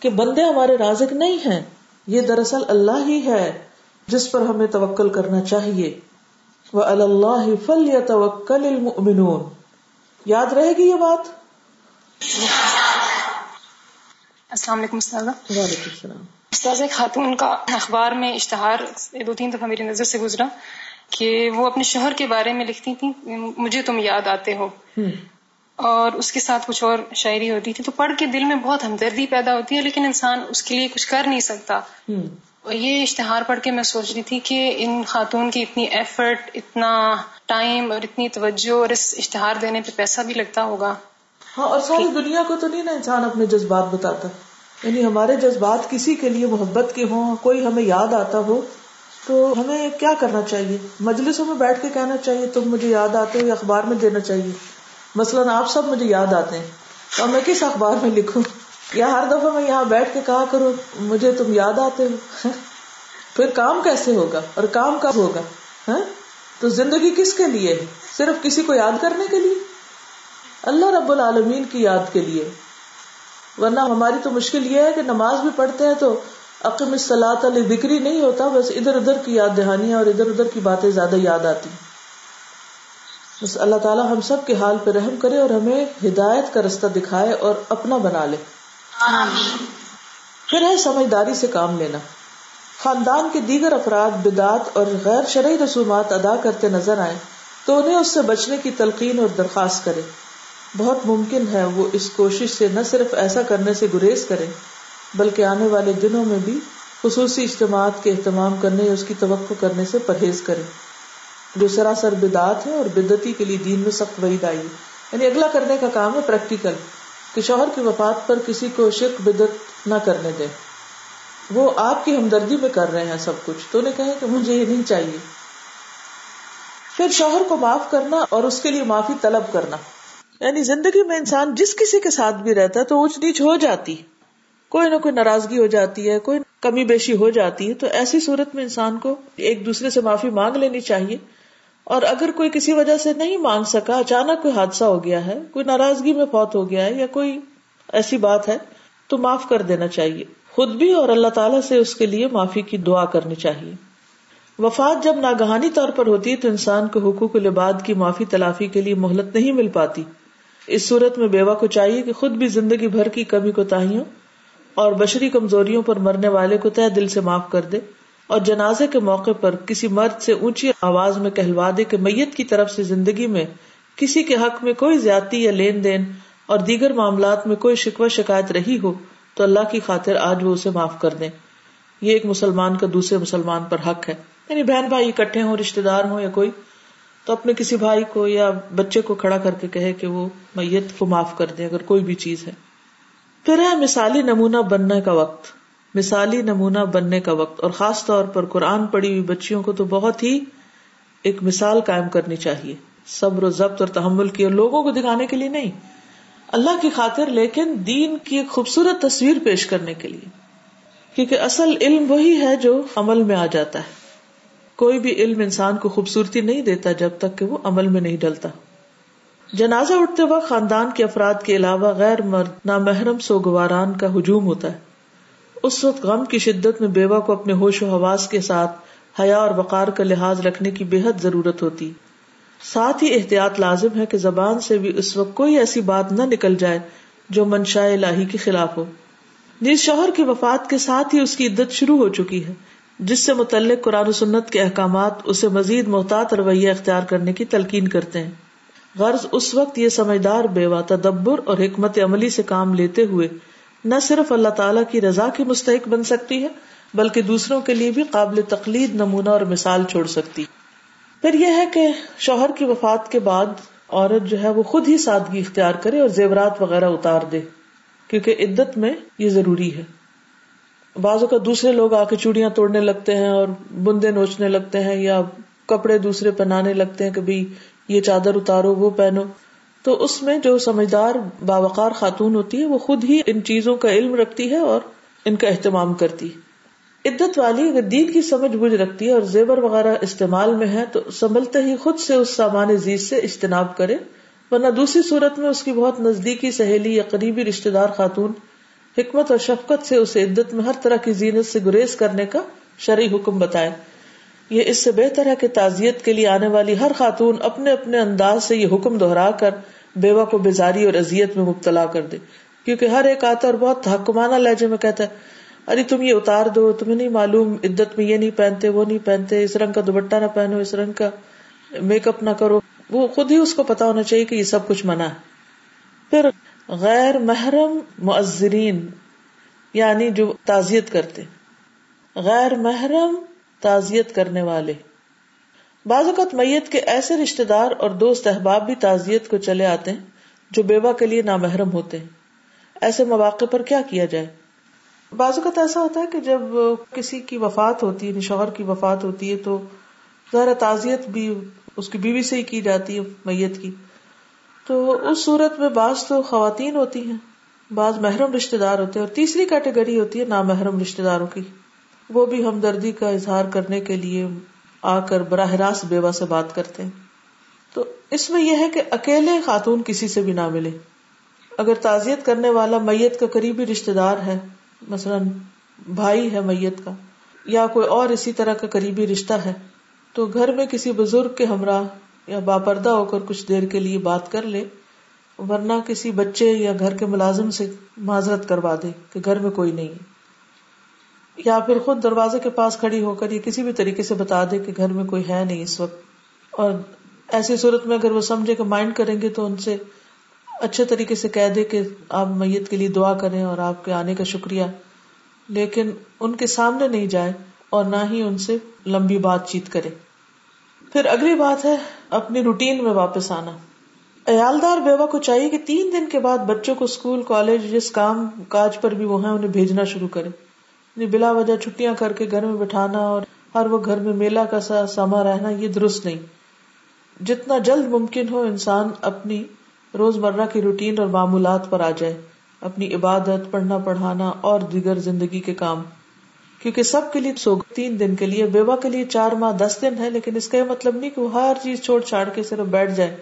کہ بندے ہمارے رازق نہیں ہیں یہ دراصل اللہ ہی ہے جس پر ہمیں توکل کرنا چاہیے۔ وہ اللہ فل یا توکل یاد رہے گی یہ بات؟ السلام علیکم استاذہ۔ وعلیکم السلام۔ استاذ خاتون کا اخبار میں اشتہار دو تین دفعہ میری نظر سے گزرا کہ وہ اپنے شوہر کے بارے میں لکھتی تھی مجھے تم یاد آتے ہو۔ اور اس کے ساتھ کچھ اور شاعری ہوتی تھی تو پڑھ کے دل میں بہت ہمدردی پیدا ہوتی ہے لیکن انسان اس کے لیے کچھ کر نہیں سکتا۔ یہ اشتہار پڑھ کے میں سوچ رہی تھی کہ ان خاتون کی اتنی ایفرٹ اتنا ٹائم اور اتنی توجہ اور اس اشتہار دینے پہ پیسہ بھی لگتا ہوگا۔ ہاں اور ساری دنیا کو تو نہیں نا انسان اپنے جذبات بتاتا۔ یعنی ہمارے جذبات کسی کے لیے محبت کے ہوں کوئی ہمیں یاد آتا ہو تو ہمیں کیا کرنا چاہیے؟ مجلسوں میں بیٹھ کے کہنا چاہیے تم مجھے یاد آتے ہو اخبار میں دینا چاہیے۔ مثلاً آپ سب مجھے یاد آتے ہیں تو میں کس اخبار میں لکھوں؟ یا ہر دفعہ میں یہاں بیٹھ کے کہا کروں، مجھے تم یاد آتے ہو؟ پھر کام کیسے ہوگا؟ اور کام کب ہوگا؟ ہاں؟ تو زندگی کس کے لیے ہے؟ صرف کسی کو یاد کرنے کے لیے؟ اللہ رب العالمین کی یاد کے لیے۔ ورنہ ہماری تو مشکل یہ ہے کہ نماز بھی پڑھتے ہیں تو عقم اصلاۃ علی بکری نہیں ہوتا، بس ادھر ادھر کی یاد دہانیاں اور ادھر ادھر کی باتیں زیادہ یاد آتی۔ ہیں بس اللہ تعالیٰ ہم سب کے حال پہ رحم کرے اور ہمیں ہدایت کا رستہ دکھائے اور اپنا بنا لے۔ پھر ہے سمجھداری سے کام لینا۔ خاندان کے دیگر افراد بدعت اور غیر شرعی رسومات ادا کرتے نظر آئے تو انہیں اس سے بچنے کی تلقین اور درخواست کرے بہت ممکن ہے وہ اس کوشش سے نہ صرف ایسا کرنے سے گریز کرے بلکہ آنے والے دنوں میں بھی خصوصی اجتماعات کے اہتمام کرنے اس کی توقع کرنے سے پرہیز کرے جو سراسر بدعت ہے اور بدتی کے لیے دین میں سخت وعید آئی یعنی اگلا کرنے کا کام ہے پریکٹیکل کہ شوہر کی وفات پر کسی کو شرک بدت نہ کرنے دے۔ وہ آپ کی ہمدردی میں کر رہے ہیں سب کچھ۔ تو انہیں کہیں کہ مجھے یہ نہیں چاہیے۔ پھر شوہر کو معاف کرنا اور اس کے لیے معافی طلب کرنا۔ یعنی زندگی میں انسان جس کسی کے ساتھ بھی رہتا ہے تو اونچ نیچ ہو جاتی کوئی نہ کوئی ناراضگی ہو جاتی ہے، کوئی کمی بیشی ہو جاتی ہے۔ تو ایسی صورت میں انسان کو ایک دوسرے سے معافی مانگ لینی چاہیے۔ اور اگر کوئی کسی وجہ سے نہیں مانگ سکا، اچانک کوئی حادثہ ہو گیا ہے، کوئی ناراضگی میں فوت ہو گیا ہے یا کوئی ایسی بات ہے، تو معاف کر دینا چاہیے۔ خود بھی اور اللہ تعالیٰ سے اس کے لیے معافی کی دعا کرنی چاہیے۔ وفات جب ناگہانی طور پر ہوتی ہے، تو انسان کو حقوق العباد کی معافی، تلافی کے لیے مہلت نہیں مل پاتی۔ اس صورت میں بیوہ کو چاہیے کہ خود بھی زندگی بھر کی کمی کو تاہیوں اور بشری کمزوریوں پر مرنے والے کو تہ دل سے معاف کر دے۔ اور جنازے کے موقع پر کسی مرد سے اونچی آواز میں کہلوا دے کہ میت کی طرف سے زندگی میں کسی کے حق میں کوئی زیادتی یا لین دین اور دیگر معاملات میں کوئی شکوہ شکایت رہی ہو تو اللہ کی خاطر آج وہ اسے معاف کر دیں۔ یہ ایک مسلمان کا دوسرے مسلمان پر حق ہے۔ یعنی بہن بھائی اکٹھے ہوں رشتے دار ہوں یا کوئی، تو اپنے کسی بھائی کو یا بچے کو کھڑا کر کے کہے کہ وہ میت کو معاف کر دے اگر کوئی بھی چیز ہے۔ پھر ہے مثالی نمونہ بننے کا وقت۔ مثالی نمونہ بننے کا وقت، اور خاص طور پر قرآن پڑھی ہوئی بچیوں کو تو بہت ہی ایک مثال قائم کرنی چاہیے۔ صبر و ضبط اور تحمل کی اور لوگوں کو دکھانے کے لیے نہیں۔ اللہ کی خاطر، لیکن دین کی ایک خوبصورت تصویر پیش کرنے کے لیے۔ کیونکہ اصل علم وہی ہے جو عمل میں آ جاتا ہے۔ کوئی بھی علم انسان کو خوبصورتی نہیں دیتا جب تک کہ وہ عمل میں نہیں ڈلتا۔ جنازہ اٹھتے وقت خاندان کے افراد کے علاوہ غیر مرد، نامحرم، سوگواران کا ہجوم ہوتا ہے۔ اس وقت غم کی شدت میں بیوہ کو اپنے ہوش و حواس کے ساتھ حیا اور وقار کا لحاظ رکھنے کی بے حد ضرورت ہوتی۔ ساتھ ہی احتیاط لازم ہے کہ زبان سے بھی اس وقت کوئی ایسی بات نہ نکل جائے جو منشا الہی کے خلاف ہو۔ نیز شوہر کی وفات کے ساتھ ہی اس کی عدت شروع ہو چکی ہے، جس سے متعلق قرآن و سنت کے احکامات اسے مزید محتاط رویہ اختیار کرنے کی تلقین کرتے ہیں۔ غرض اس وقت یہ سمجھدار بیوہ، تدبر اور حکمت عملی سے کام لیتے ہوئے نہ صرف اللہ تعالیٰ کی رضا کی مستحق بن سکتی ہے، بلکہ دوسروں کے لیے بھی قابل تقلید نمونہ اور مثال چھوڑ سکتی۔ پھر یہ ہے کہ شوہر کی وفات کے بعد عورت جو ہے وہ خود ہی سادگی اختیار کرے اور زیورات وغیرہ اتار دے، کیونکہ عدت میں یہ ضروری ہے۔ بعضوں کا دوسرے لوگ آ کے چوڑیاں توڑنے لگتے ہیں اور بندے نوچنے لگتے ہیں یا کپڑے دوسرے پہنانے لگتے ہیں کہ بھائی یہ چادر اتارو، وہ پہنو۔ تو اس میں جو سمجھدار باوقار خاتون ہوتی ہے، وہ خود ہی ان چیزوں کا علم رکھتی ہے اور ان کا اہتمام کرتی ہے۔ عدت والی اگر دین کی سمجھ بوجھ رکھتی ہے اور زیور وغیرہ استعمال میں ہے، تو سنبھلتے ہی خود سے اس سامان عزیز سے اجتناب کرے۔ ورنہ دوسری صورت میں اس کی بہت نزدیکی، سہیلی یا قریبی رشتے دار خاتون حکمت اور شفقت سے اسے عدت میں ہر طرح کی زینت سے گریز کرنے کا شرعی حکم بتائے۔ یہ اس سے بہتر ہے کہ تعزیت کے لیے آنے والی ہر خاتون اپنے اپنے انداز سے یہ حکم دوہرا کر بیوہ کو بیزاری اور اذیت میں مبتلا کر دے۔ کیونکہ ہر ایک آتا اور بہت تحکمانہ لہجے میں کہتا ہے، ارے تم یہ اتار دو، تمہیں نہیں معلوم عدت میں یہ نہیں پہنتے، وہ نہیں پہنتے، اس رنگ کا دوپٹہ نہ پہنو، اس رنگ کا میک اپ نہ کرو۔ وہ خود ہی اس کو پتا ہونا چاہیے کہ یہ سب کچھ منع ہے۔ پھر غیر محرم معذرین یعنی جو تعزیت کرتے، غیر محرم تعزیت کرنے والے۔ بعض اوقات میت کے ایسے رشتے دار اور دوست احباب بھی تعزیت کو چلے آتے ہیں جو بیوہ کے لیے نامحرم ہوتے ہیں۔ ایسے مواقع پر کیا کیا جائے؟ بعض اوقات ایسا ہوتا ہے کہ جب کسی کی وفات ہوتی ہے شوہر کی وفات ہوتی ہے تو ظاہر تعزیت بھی اس کی بیوی سے ہی کی جاتی ہے، میت کی۔ تو اس صورت میں بعض تو خواتین ہوتی ہیں، بعض محرم رشتے دار ہوتے ہیں اور تیسری کیٹیگری ہوتی ہے نامحرم رشتے داروں کی۔ وہ بھی ہمدردی کا اظہار کرنے کے لیے آ کر براہ راست بیوہ سے بات کرتے ہیں۔ تو اس میں یہ ہے کہ اکیلے خاتون کسی سے بھی نہ ملے۔ اگر تعزیت کرنے والا میت کا قریبی رشتے دار ہے، مثلاً بھائی ہے میت کا، یا کوئی اور اسی طرح کا قریبی رشتہ ہے، تو گھر میں کسی بزرگ کے ہمراہ یا باپردہ ہو کر کچھ دیر کے لیے بات کر لے، ورنہ کسی بچے یا گھر کے ملازم سے معذرت کروا دے کہ گھر میں کوئی نہیں ہے۔ یا پھر خود دروازے کے پاس کھڑی ہو کر یا کسی بھی طریقے سے بتا دے کہ گھر میں کوئی ہے نہیں اس وقت۔ اور ایسی صورت میں اگر وہ سمجھے کہ مائنڈ کریں گے تو ان سے اچھے طریقے سے کہہ دے کہ آپ میت کے لیے دعا کریں اور آپ کے آنے کا شکریہ۔ لیکن ان کے سامنے نہیں جائے اور نہ ہی ان سے لمبی بات چیت کرے پھر اگلی بات ہے اپنی روٹین میں واپس آنا۔ عیالدار بیوہ کو چاہیے کہ تین دن کے بعد بچوں کو اسکول، کالج، جس کام کاج پر بھی وہ ہیں انہیں بھیجنا شروع کرے بلا وجہ چھٹیاں کر کے گھر میں بٹھانا اور ہر وہ گھر میں میلہ کا سا سما رہنا، یہ درست نہیں۔ جتنا جلد ممکن ہو انسان اپنی روز مرہ کی روٹین اور معمولات پر آ جائے، اپنی عبادت، پڑھنا، پڑھانا اور دیگر زندگی کے کام۔ کیونکہ سب کے لیے سو تین دن کے لیے، بیوہ کے لیے چار ماہ دس دن ہے لیکن اس کا یہ مطلب نہیں کہ وہ ہر چیز چھوڑ چھاڑ کے صرف بیٹھ جائے۔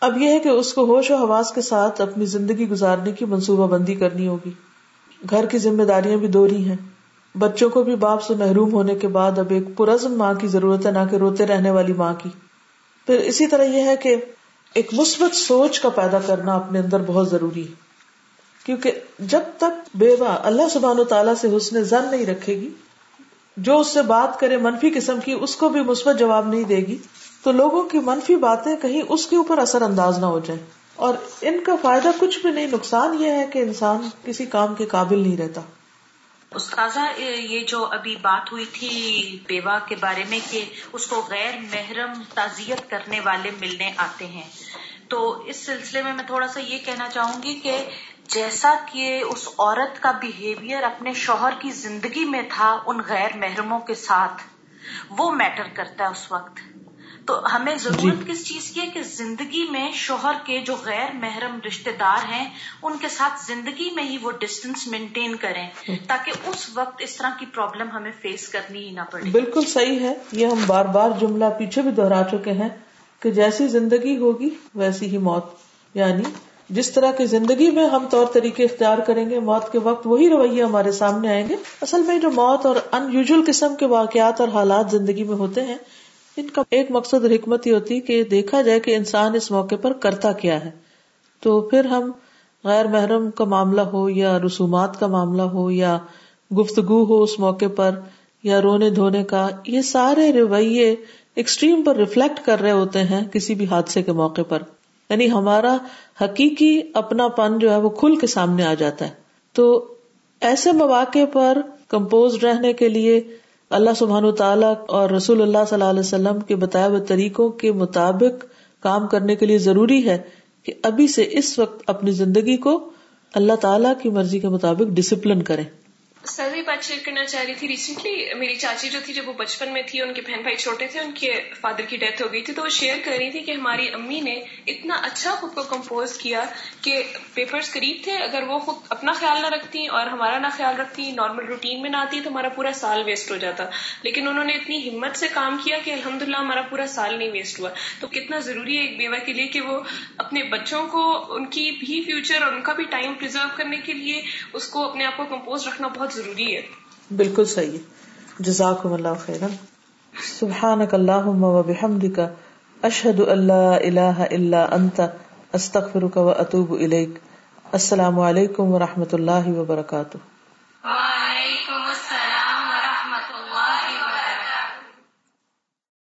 اب یہ ہے کہ اس کو ہوش و حواس کے ساتھ اپنی زندگی گزارنے کی منصوبہ بندی کرنی ہوگی۔ گھر کی ذمہ داریاں بھی دوری ہیں۔ بچوں کو بھی باپ سے محروم ہونے کے بعد اب ایک پرزم ماں کی ضرورت ہے، نہ کہ روتے رہنے والی ماں کی۔ پھر اسی طرح یہ ہے کہ ایک مثبت سوچ کا پیدا کرنا اپنے اندر بہت ضروری ہے۔ کیونکہ جب تک بیوہ اللہ سبحان و تعالیٰ سے حسن زن نہیں رکھے گی، جو اس سے بات کرے منفی قسم کی، اس کو بھی مثبت جواب نہیں دے گی، تو لوگوں کی منفی باتیں کہیں اس کے اوپر اثر انداز نہ ہو جائیں۔ اور ان کا فائدہ کچھ بھی نہیں، نقصان یہ ہے کہ انسان کسی کام کے قابل نہیں رہتا۔ استاذہ، یہ جو ابھی بات ہوئی تھی بیوہ کے بارے میں کہ اس کو غیر محرم تعزیت کرنے والے ملنے آتے ہیں۔ تو اس سلسلے میں میں تھوڑا سا یہ کہنا چاہوں گی کہ جیسا کہ اس عورت کا بہیویئر اپنے شوہر کی زندگی میں تھا ان غیر محرموں کے ساتھ، وہ میٹر کرتا ہے اس وقت۔ تو ہمیں ضرورت جی۔ کس چیز کی ہے کہ زندگی میں شوہر کے جو غیر محرم رشتے دار ہیں ان کے ساتھ زندگی میں ہی وہ ڈسٹینس مینٹین کریں تاکہ اس وقت اس طرح کی پرابلم ہمیں فیس کرنی ہی نہ پڑے۔ بالکل صحیح ہے۔ یہ ہم بار بار جملہ پیچھے بھی دہرا چکے ہیں کہ جیسی زندگی ہوگی ویسی ہی موت۔ یعنی جس طرح کی زندگی میں ہم طور طریقے اختیار کریں گے موت کے وقت وہی رویے ہمارے سامنے آئیں گے۔ اصل میں جو موت اور ان یوژل قسم کے واقعات اور حالات زندگی میں ہوتے ہیں ان کا ایک مقصد حکمت ہی ہوتی کہ دیکھا جائے کہ انسان اس موقع پر کرتا کیا ہے۔ تو پھر ہم غیر محرم کا معاملہ ہو یا رسومات کا معاملہ ہو یا گفتگو ہو اس موقع پر یا رونے دھونے کا، یہ سارے رویے ایکسٹریم پر ریفلیکٹ کر رہے ہوتے ہیں کسی بھی حادثے کے موقع پر۔ یعنی ہمارا حقیقی اپنا پن جو ہے وہ کھل کے سامنے آ جاتا ہے۔ تو ایسے مواقع پر کمپوز رہنے کے لیے اللہ سبحان تعالیٰ اور رسول اللہ صلی اللہ علیہ وسلم کے بتایا ہوئے طریقوں کے مطابق کام کرنے کے لیے ضروری ہے کہ ابھی سے اس وقت اپنی زندگی کو اللہ تعالیٰ کی مرضی کے مطابق ڈسپلن کریں۔ سر بھی بات شیئر کرنا چاہ رہی تھی ریسنٹلی میری چاچی جو تھی، جب وہ بچپن میں تھی، ان کے بہن بھائی چھوٹے تھے، ان کے فادر کی ڈیتھ ہو گئی تھی، تو وہ شیئر کر رہی تھی کہ ہماری امی نے اتنا اچھا خود کو کمپوز کیا کہ پیپرز قریب تھے، اگر وہ خود اپنا خیال نہ رکھتی اور ہمارا نہ خیال رکھتی نارمل روٹین میں نہ آتی، تو ہمارا پورا سال ویسٹ ہو جاتا۔ لیکن انہوں نے اتنی ہمت سے کام کیا کہ الحمد للہ ہمارا پورا سال نہیں ویسٹ ہوا۔ تو کتنا ضروری ہے ایک بیوہ کے لیے کہ وہ اپنے بچوں کو، ان کی بھی فیوچر اور ان کا بھی ٹائم پرزرو کرنے کے لیے اس کو اپنے آپ کو کمپوز رکھنا بہت ضروری ہے۔ بالکل صحیح جزاک اللہ خیر سبحانک اللہ و بحمدک۔ اشہد اللہ اللہ اللہ انت۔ استغفرک و اطوب الیک۔ السلام علیکم و رحمۃ اللہ وبرکاتہ۔